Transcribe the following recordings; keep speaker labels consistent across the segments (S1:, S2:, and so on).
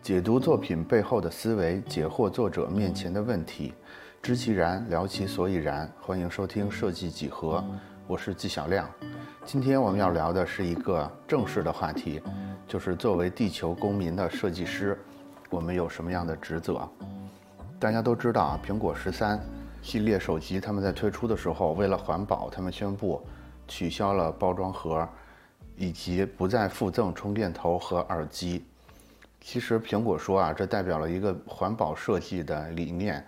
S1: 解读作品背后的思维，解惑作者面前的问题，知其然，聊其所以然。欢迎收听设计几何，我是纪晓亮。今天我们要聊的是一个正式的话题，就是作为地球公民的设计师，我们有什么样的职责？大家都知道啊，苹果十三系列手机他们在推出的时候，为了环保，他们宣布取消了包装盒，以及不再附赠充电头和耳机。其实苹果说啊，这代表了一个环保设计的理念。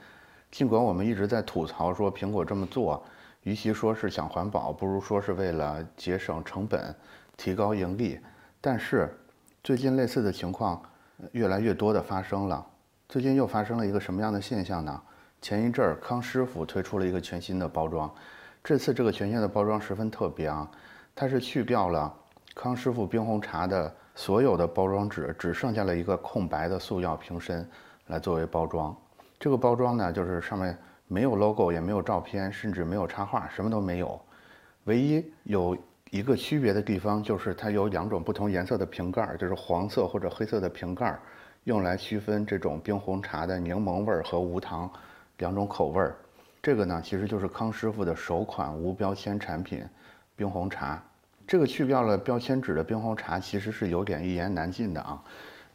S1: 尽管我们一直在吐槽说苹果这么做，与其说是想环保，不如说是为了节省成本、提高盈利。但是最近类似的情况越来越多的发生了。最近又发生了一个什么样的现象呢？前一阵儿康师傅推出了一个全新的包装，这次这个全新的包装十分特别啊，它是去掉了康师傅冰红茶的。所有的包装纸只剩下了一个空白的塑料瓶身来作为包装。这个包装呢，就是上面没有 logo，也没有照片，甚至没有插画，什么都没有。唯一有一个区别的地方就是它有两种不同颜色的瓶盖，就是黄色或者黑色的瓶盖，用来区分这种冰红茶的柠檬味儿和无糖两种口味儿。这个呢，其实就是康师傅的首款无标签产品——冰红茶。这个去掉了标签纸的冰红茶，其实是有点一言难尽的啊！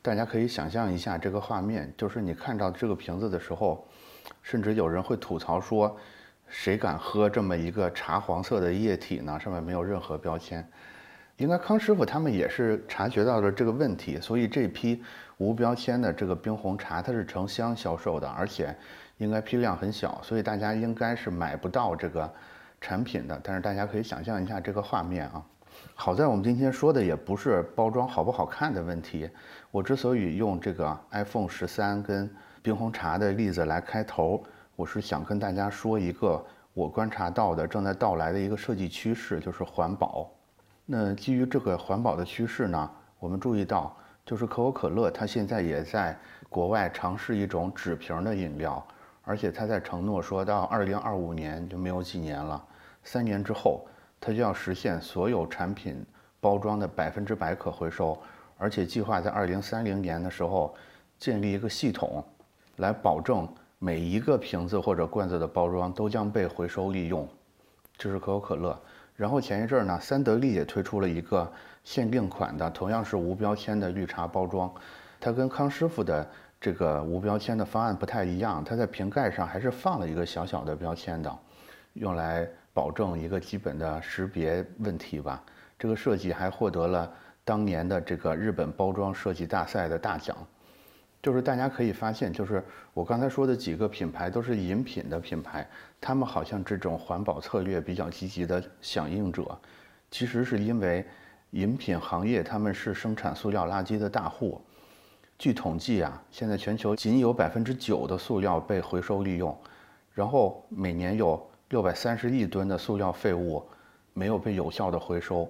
S1: 大家可以想象一下这个画面，就是你看到这个瓶子的时候，甚至有人会吐槽说：“谁敢喝这么一个茶黄色的液体呢？上面没有任何标签。”应该康师傅他们也是察觉到了这个问题，所以这批无标签的这个冰红茶，它是成箱销售的，而且应该批量很小，所以大家应该是买不到这个产品的。但是大家可以想象一下这个画面啊！好在我们今天说的也不是包装好不好看的问题。我之所以用这个 iPhone 十三跟冰红茶的例子来开头，我是想跟大家说一个我观察到的正在到来的一个设计趋势，就是环保。那基于这个环保的趋势呢，我们注意到，就是可口可乐它现在也在国外尝试一种纸瓶的饮料，而且它在承诺说到2025年就没有几年了，三年之后。它就要实现所有产品包装的百分之百可回收，而且计划在二零三零年的时候建立一个系统，来保证每一个瓶子或者罐子的包装都将被回收利用。这是可口可乐。然后前一阵儿呢，三得利也推出了一个限定款的，同样是无标签的绿茶包装。它跟康师傅的这个无标签的方案不太一样，它在瓶盖上还是放了一个小小的标签的，用来。保证一个基本的识别问题吧。这个设计还获得了当年的这个日本包装设计大赛的大奖。就是大家可以发现，就是我刚才说的几个品牌都是饮品的品牌，他们好像这种环保策略比较积极的响应者，其实是因为饮品行业他们是生产塑料垃圾的大户。据统计啊，现在全球仅有百分之九的塑料被回收利用，然后每年有。六百三十亿吨的塑料废物没有被有效的回收，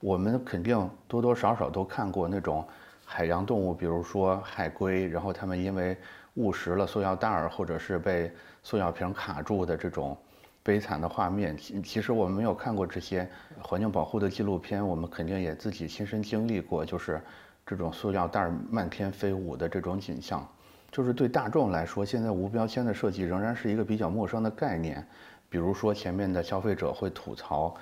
S1: 我们肯定多多少少都看过那种海洋动物，比如说海龟，然后它们因为误食了塑料袋儿，或者是被塑料瓶卡住的这种悲惨的画面。其实我们没有看过这些环境保护的纪录片，我们肯定也自己亲身经历过，就是这种塑料袋儿漫天飞舞的这种景象。就是对大众来说，现在无标签的设计仍然是一个比较陌生的概念。比如说，前面的消费者会吐槽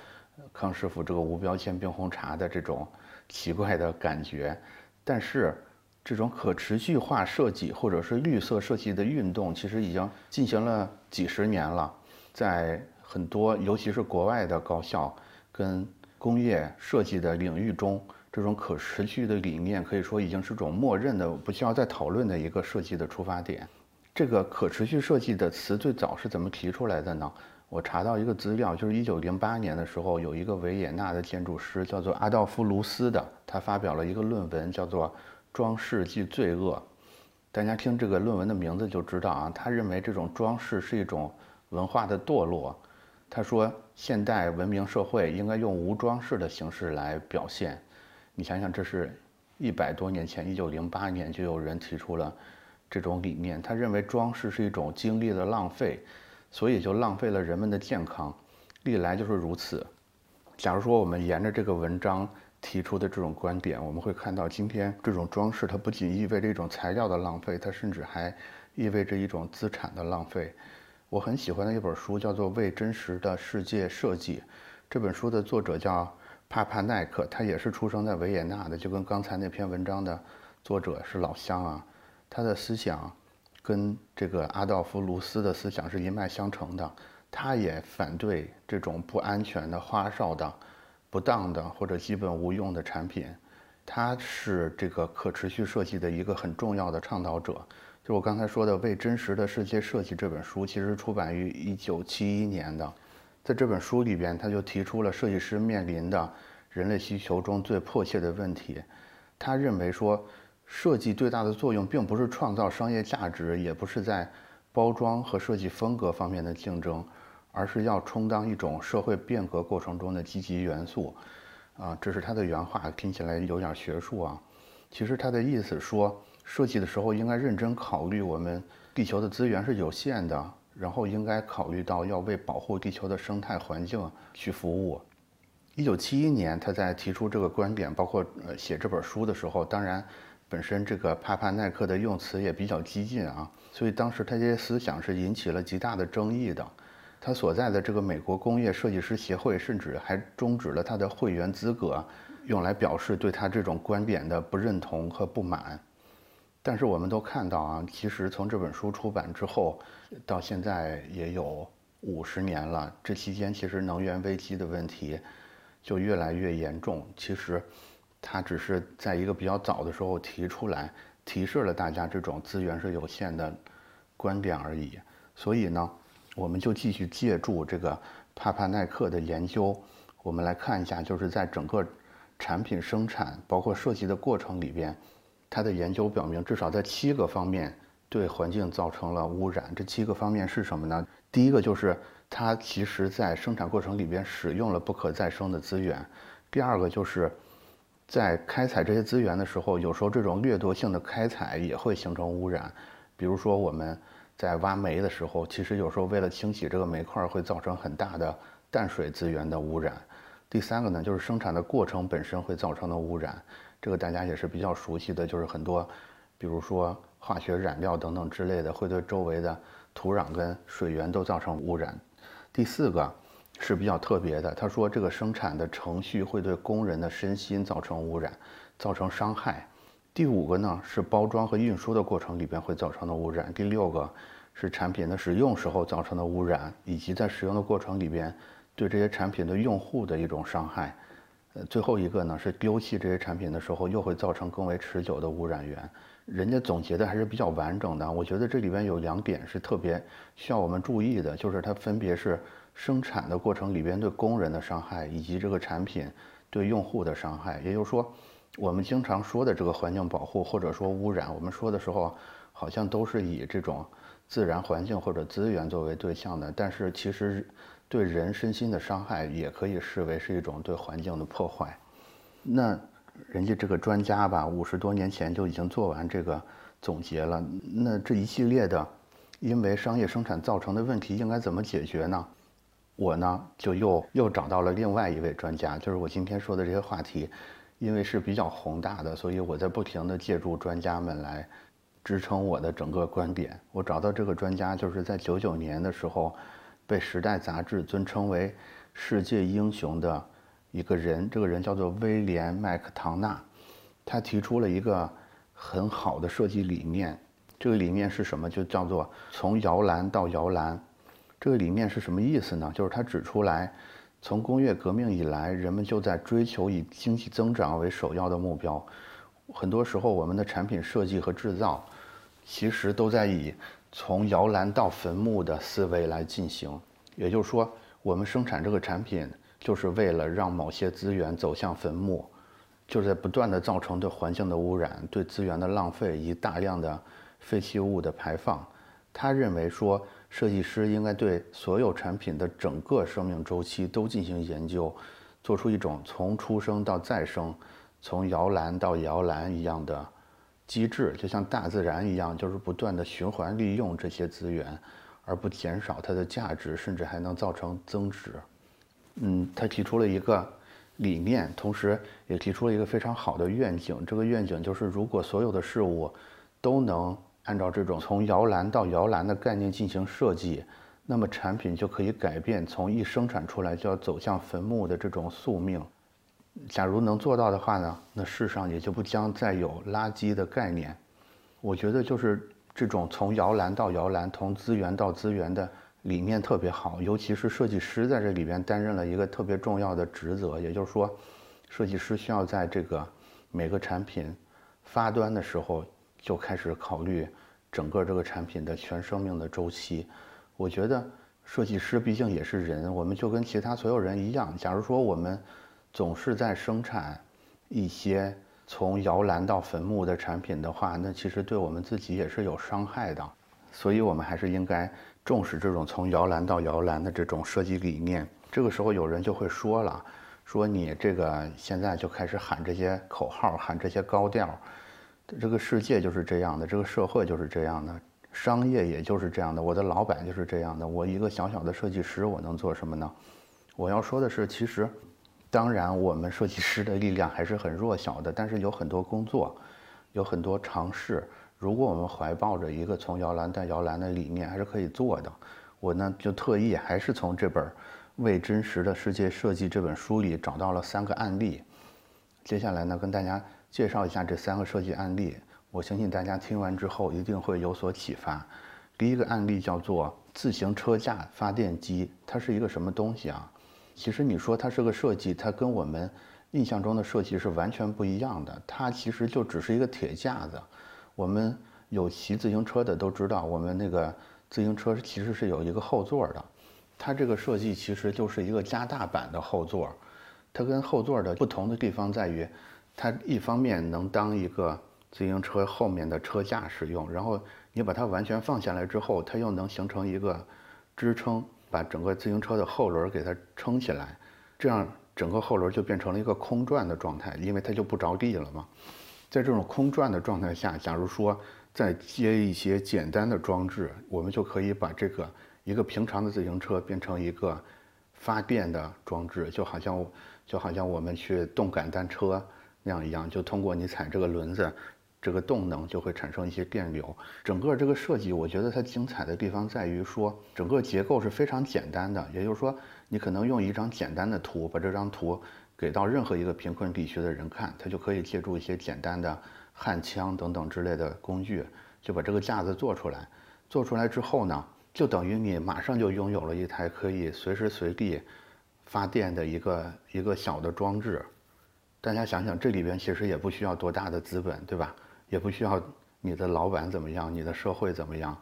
S1: 康师傅这个无标签冰红茶的这种奇怪的感觉，但是这种可持续化设计或者是绿色设计的运动，其实已经进行了几十年了，在很多尤其是国外的高校跟工业设计的领域中，这种可持续的理念可以说已经是种默认的、不需要再讨论的一个设计的出发点。这个可持续设计的词最早是怎么提出来的呢？我查到一个资料，就是一九零八年的时候，有一个维也纳的建筑师叫做阿道夫·卢斯的，他发表了一个论文，叫做《装饰即罪恶》。大家听这个论文的名字就知道啊，他认为这种装饰是一种文化的堕落。他说，现代文明社会应该用无装饰的形式来表现。你想想，这是一百多年前，一九零八年就有人提出了这种理念。他认为装饰是一种精力的浪费。所以就浪费了人们的健康，历来就是如此。假如说我们沿着这个文章提出的这种观点，我们会看到，今天这种装饰它不仅意味着一种材料的浪费，它甚至还意味着一种资产的浪费。我很喜欢的一本书叫做《为真实的世界设计》，这本书的作者叫帕帕奈克，他也是出生在维也纳的，就跟刚才那篇文章的作者是老乡啊。他的思想跟这个阿道夫·卢斯的思想是一脉相承的，他也反对这种不安全的、花哨的。不当的或者基本无用的产品，他是这个可持续设计的一个很重要的倡导者。就我刚才说的《为真实的世界设计》这本书，其实出版于一九七一年的。在这本书里边，他就提出了设计师面临的人类需求中最迫切的问题。他认为说，设计最大的作用并不是创造商业价值，也不是在包装和设计风格方面的竞争。而是要充当一种社会变革过程中的积极元素，啊，这是他的原话，听起来有点学术啊。其实他的意思说，设计的时候应该认真考虑我们地球的资源是有限的，然后应该考虑到要为保护地球的生态环境去服务。一九七一年，他在提出这个观点，包括呃写这本书的时候，当然本身这个帕帕奈克的用词也比较激进啊，所以当时他这些思想是引起了极大的争议的。他所在的这个美国工业设计师协会，甚至还终止了他的会员资格，用来表示对他这种观点的不认同和不满。但是我们都看到啊，其实从这本书出版之后，到现在也有五十年了。这期间，其实能源危机的问题就越来越严重。其实，他只是在一个比较早的时候提出来，提示了大家这种资源是有限的观点而已。所以呢。我们就继续借助这个帕帕奈克的研究，我们来看一下，就是在整个产品生产包括设计的过程里边，他的研究表明，至少在七个方面对环境造成了污染。这七个方面是什么呢？第一个就是它其实在生产过程里边使用了不可再生的资源；第二个就是在开采这些资源的时候，有时候这种掠夺性的开采也会形成污染，比如说我们。在挖煤的时候，其实有时候为了清洗这个煤块，会造成很大的淡水资源的污染。第三个呢，就是生产的过程本身会造成的污染，这个大家也是比较熟悉的，就是很多，比如说化学染料等等之类的，会对周围的土壤跟水源都造成污染。第四个是比较特别的，他说这个生产的程序会对工人的身心造成污染，造成伤害。第五个呢是包装和运输的过程里边会造成的污染。第六个是产品的使用时候造成的污染，以及在使用的过程里边对这些产品的用户的一种伤害。呃，最后一个呢是丢弃这些产品的时候又会造成更为持久的污染源。人家总结的还是比较完整的。我觉得这里边有两点是特别需要我们注意的，就是它分别是生产的过程里边对工人的伤害，以及这个产品对用户的伤害。也就是说。我们经常说的这个环境保护或者说污染，我们说的时候好像都是以这种自然环境或者资源作为对象的，但是其实对人身心的伤害也可以视为是一种对环境的破坏。那人家这个专家吧，五十多年前就已经做完这个总结了。那这一系列的因为商业生产造成的问题应该怎么解决呢？我呢就又又找到了另外一位专家，就是我今天说的这些话题。因为是比较宏大的，所以我在不停地借助专家们来支撑我的整个观点。我找到这个专家，就是在九九年的时候，被《时代》杂志尊称为“世界英雄”的一个人。这个人叫做威廉·麦克唐纳，他提出了一个很好的设计理念。这个理念是什么？就叫做“从摇篮到摇篮”。这个理念是什么意思呢？就是他指出来。从工业革命以来，人们就在追求以经济增长为首要的目标。很多时候，我们的产品设计和制造，其实都在以从摇篮到坟墓的思维来进行。也就是说，我们生产这个产品，就是为了让某些资源走向坟墓，就是在不断的造成对环境的污染、对资源的浪费以及大量的废弃物的排放。他认为说。设计师应该对所有产品的整个生命周期都进行研究，做出一种从出生到再生，从摇篮到摇篮一样的机制，就像大自然一样，就是不断的循环利用这些资源，而不减少它的价值，甚至还能造成增值。嗯，他提出了一个理念，同时也提出了一个非常好的愿景。这个愿景就是，如果所有的事物都能按照这种从摇篮到摇篮的概念进行设计，那么产品就可以改变从一生产出来就要走向坟墓的这种宿命。假如能做到的话呢，那世上也就不将再有垃圾的概念。我觉得就是这种从摇篮到摇篮，从资源到资源的理念特别好，尤其是设计师在这里边担任了一个特别重要的职责。也就是说，设计师需要在这个每个产品发端的时候就开始考虑整个这个产品的全生命的周期。我觉得设计师毕竟也是人，我们就跟其他所有人一样。假如说我们总是在生产一些从摇篮到坟墓的产品的话，那其实对我们自己也是有伤害的。所以，我们还是应该重视这种从摇篮到摇篮的这种设计理念。这个时候，有人就会说了：“说你这个现在就开始喊这些口号，喊这些高调，这个世界就是这样的，这个社会就是这样的，商业也就是这样的，我的老板就是这样的。我一个小小的设计师，我能做什么呢？”我要说的是，其实。当然，我们设计师的力量还是很弱小的，但是有很多工作，有很多尝试。如果我们怀抱着一个从摇篮到摇篮的理念，还是可以做的。我呢，就特意还是从这本《为真实的世界设计》这本书里找到了三个案例。接下来呢，跟大家介绍一下这三个设计案例。我相信大家听完之后一定会有所启发。第一个案例叫做自行车架发电机，它是一个什么东西啊？其实你说它是个设计，它跟我们印象中的设计是完全不一样的。它其实就只是一个铁架子。我们有骑自行车的都知道，我们那个自行车其实是有一个后座的。它这个设计其实就是一个加大版的后座。它跟后座的不同的地方在于，它一方面能当一个自行车后面的车架使用，然后你把它完全放下来之后，它又能形成一个支撑。把整个自行车的后轮给它撑起来，这样整个后轮就变成了一个空转的状态，因为它就不着地了嘛。在这种空转的状态下，假如说再接一些简单的装置，我们就可以把这个一个平常的自行车变成一个发电的装置，就好像就好像我们去动感单车那样一样，就通过你踩这个轮子。这个动能就会产生一些电流。整个这个设计，我觉得它精彩的地方在于说，整个结构是非常简单的。也就是说，你可能用一张简单的图，把这张图给到任何一个贫困地区的人看，他就可以借助一些简单的焊枪等等之类的工具，就把这个架子做出来。做出来之后呢，就等于你马上就拥有了一台可以随时随地发电的一个一个小的装置。大家想想，这里边其实也不需要多大的资本，对吧？也不需要你的老板怎么样，你的社会怎么样，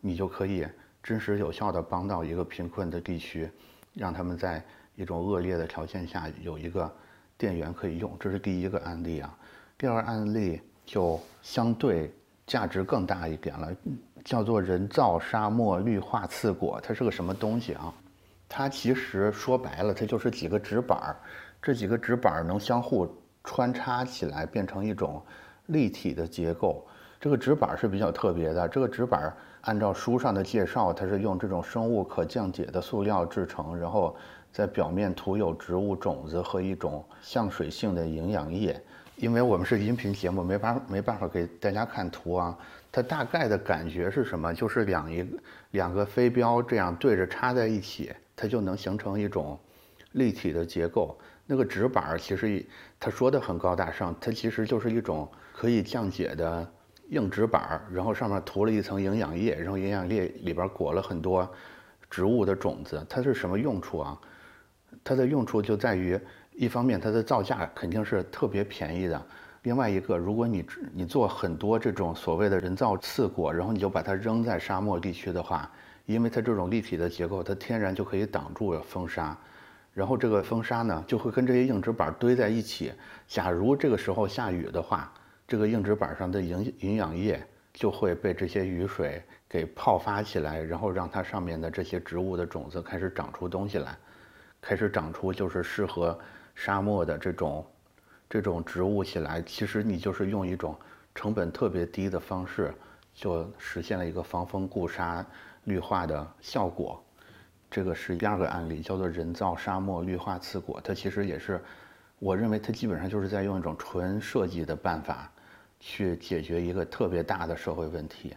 S1: 你就可以真实有效地帮到一个贫困的地区，让他们在一种恶劣的条件下有一个电源可以用。这是第一个案例啊。第二案例就相对价值更大一点了，叫做人造沙漠绿化刺果。它是个什么东西啊？它其实说白了，它就是几个纸板儿，这几个纸板儿能相互穿插起来，变成一种。立体的结构，这个纸板是比较特别的。这个纸板按照书上的介绍，它是用这种生物可降解的塑料制成，然后在表面涂有植物种子和一种向水性的营养液。因为我们是音频节目，没法没办法给大家看图啊。它大概的感觉是什么？就是两一两个飞镖这样对着插在一起，它就能形成一种立体的结构。那个纸板其实它说的很高大上，它其实就是一种。可以降解的硬纸板，然后上面涂了一层营养液，然后营养液里边裹了很多植物的种子。它是什么用处啊？它的用处就在于，一方面它的造价肯定是特别便宜的，另外一个，如果你你做很多这种所谓的人造刺果，然后你就把它扔在沙漠地区的话，因为它这种立体的结构，它天然就可以挡住风沙，然后这个风沙呢就会跟这些硬纸板堆在一起。假如这个时候下雨的话，这个硬纸板上的营营养液就会被这些雨水给泡发起来，然后让它上面的这些植物的种子开始长出东西来，开始长出就是适合沙漠的这种这种植物起来。其实你就是用一种成本特别低的方式，就实现了一个防风固沙绿化的效果。这个是第二个案例，叫做人造沙漠绿化刺果，它其实也是我认为它基本上就是在用一种纯设计的办法，去解决一个特别大的社会问题。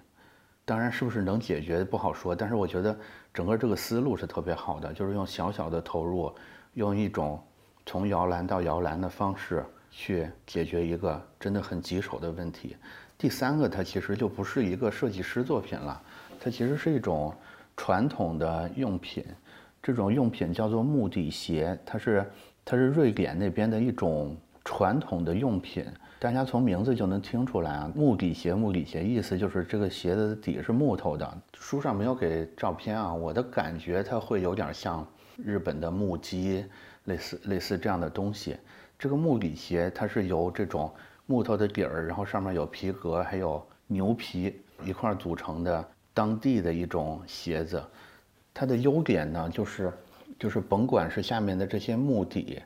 S1: 当然，是不是能解决不好说，但是我觉得整个这个思路是特别好的，就是用小小的投入，用一种从摇篮到摇篮的方式去解决一个真的很棘手的问题。第三个，它其实就不是一个设计师作品了，它其实是一种传统的用品。这种用品叫做木底鞋，它是它是瑞典那边的一种传统的用品。大家从名字就能听出来啊，木底鞋，木底鞋意思就是这个鞋子的底是木头的。书上没有给照片啊，我的感觉它会有点像日本的木屐，类似类似这样的东西。这个木底鞋它是由这种木头的底儿，然后上面有皮革，还有牛皮一块组成的当地的一种鞋子。它的优点呢，就是就是甭管是下面的这些木底，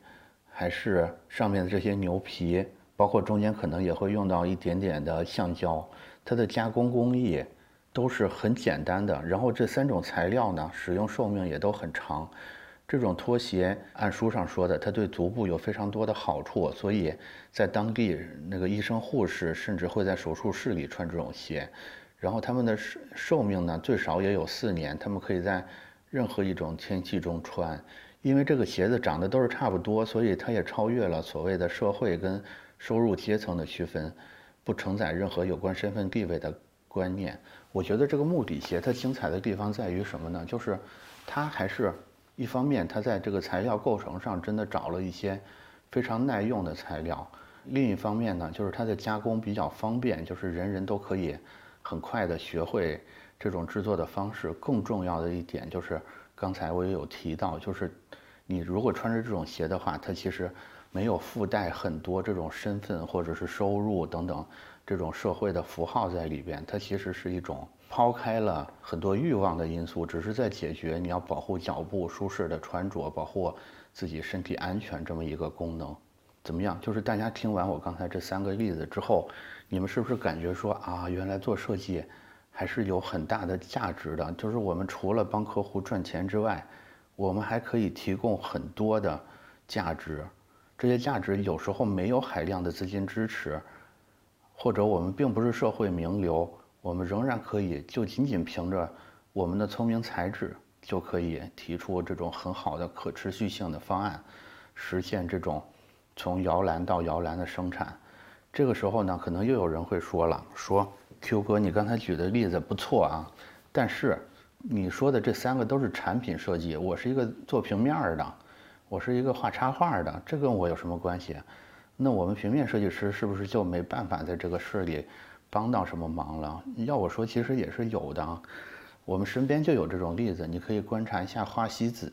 S1: 还是上面的这些牛皮。包括中间可能也会用到一点点的橡胶，它的加工工艺都是很简单的。然后这三种材料呢，使用寿命也都很长。这种拖鞋按书上说的，它对足部有非常多的好处，所以在当地那个医生护士甚至会在手术室里穿这种鞋。然后他们的寿寿命呢，最少也有四年，他们可以在任何一种天气中穿。因为这个鞋子长得都是差不多，所以它也超越了所谓的社会跟。收入阶层的区分，不承载任何有关身份地位的观念。我觉得这个木底鞋它精彩的地方在于什么呢？就是它还是一方面，它在这个材料构成上真的找了一些非常耐用的材料；另一方面呢，就是它的加工比较方便，就是人人都可以很快的学会这种制作的方式。更重要的一点就是，刚才我也有提到，就是你如果穿着这种鞋的话，它其实。没有附带很多这种身份或者是收入等等这种社会的符号在里边，它其实是一种抛开了很多欲望的因素，只是在解决你要保护脚部舒适的穿着，保护自己身体安全这么一个功能。怎么样？就是大家听完我刚才这三个例子之后，你们是不是感觉说啊，原来做设计还是有很大的价值的？就是我们除了帮客户赚钱之外，我们还可以提供很多的价值。这些价值有时候没有海量的资金支持，或者我们并不是社会名流，我们仍然可以就仅仅凭着我们的聪明才智，就可以提出这种很好的可持续性的方案，实现这种从摇篮到摇篮的生产。这个时候呢，可能又有人会说了，说 Q 哥，你刚才举的例子不错啊，但是你说的这三个都是产品设计，我是一个做平面的。我是一个画插画的，这跟我有什么关系？那我们平面设计师是不是就没办法在这个事里帮到什么忙了？要我说，其实也是有的。我们身边就有这种例子，你可以观察一下花西子。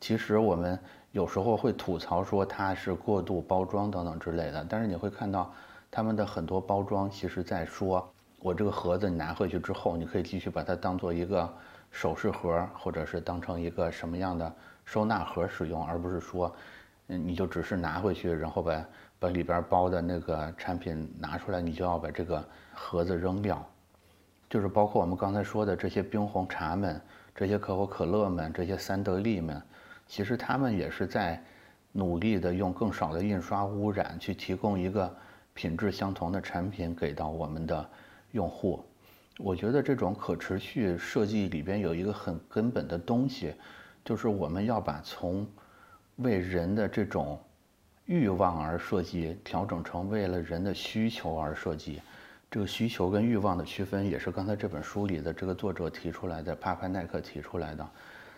S1: 其实我们有时候会吐槽说它是过度包装等等之类的，但是你会看到他们的很多包装，其实在说我这个盒子你拿回去之后，你可以继续把它当做一个首饰盒，或者是当成一个什么样的。收纳盒使用，而不是说，嗯，你就只是拿回去，然后把把里边包的那个产品拿出来，你就要把这个盒子扔掉。就是包括我们刚才说的这些冰红茶们，这些可口可乐们，这些三得利们，其实他们也是在努力的用更少的印刷污染去提供一个品质相同的产品给到我们的用户。我觉得这种可持续设计里边有一个很根本的东西。就是我们要把从为人的这种欲望而设计调整成为了人的需求而设计。这个需求跟欲望的区分也是刚才这本书里的这个作者提出来的，帕帕奈克提出来的。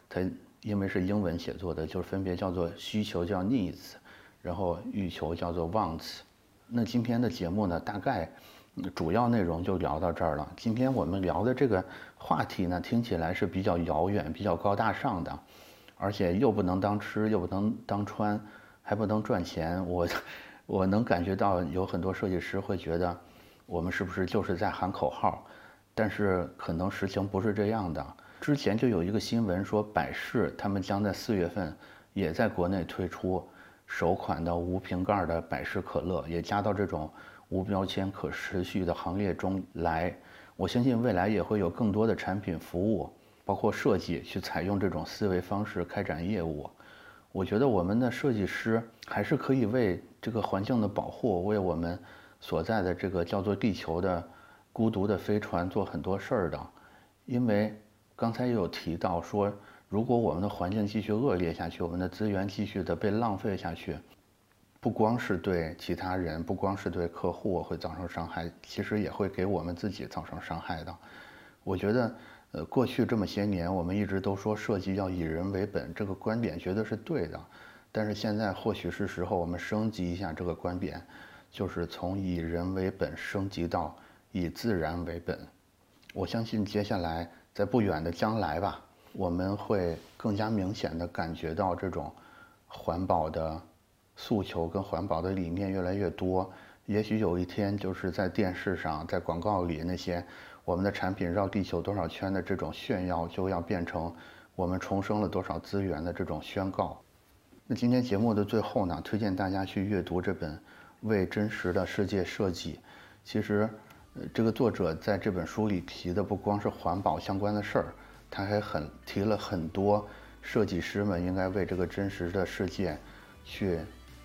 S1: 他因为是英文写作的，就分别叫做需求叫 needs，然后欲求叫做 wants。那今天的节目呢，大概主要内容就聊到这儿了。今天我们聊的这个话题呢，听起来是比较遥远、比较高大上的。而且又不能当吃，又不能当穿，还不能赚钱。我，我能感觉到有很多设计师会觉得，我们是不是就是在喊口号？但是可能实情不是这样的。之前就有一个新闻说，百事他们将在四月份也在国内推出首款的无瓶盖的百事可乐，也加到这种无标签可持续的行列中来。我相信未来也会有更多的产品服务。包括设计去采用这种思维方式开展业务，我觉得我们的设计师还是可以为这个环境的保护，为我们所在的这个叫做地球的孤独的飞船做很多事儿的。因为刚才也有提到说，如果我们的环境继续恶劣下去，我们的资源继续的被浪费下去，不光是对其他人，不光是对客户会造成伤害，其实也会给我们自己造成伤害的。我觉得。呃，过去这么些年，我们一直都说设计要以人为本，这个观点绝对是对的。但是现在或许是时候我们升级一下这个观点，就是从以人为本升级到以自然为本。我相信接下来在不远的将来吧，我们会更加明显的感觉到这种环保的诉求跟环保的理念越来越多。也许有一天，就是在电视上、在广告里那些。我们的产品绕地球多少圈的这种炫耀，就要变成我们重生了多少资源的这种宣告。那今天节目的最后呢，推荐大家去阅读这本《为真实的世界设计》。其实，呃，这个作者在这本书里提的不光是环保相关的事儿，他还很提了很多设计师们应该为这个真实的世界去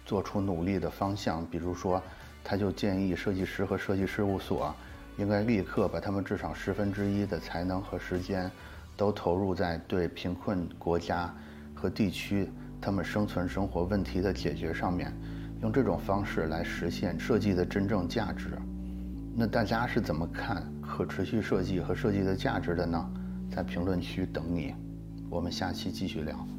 S1: 做出努力的方向。比如说，他就建议设计师和设计事务所。应该立刻把他们至少十分之一的才能和时间，都投入在对贫困国家和地区他们生存生活问题的解决上面，用这种方式来实现设计的真正价值。那大家是怎么看可持续设计和设计的价值的呢？在评论区等你，我们下期继续聊。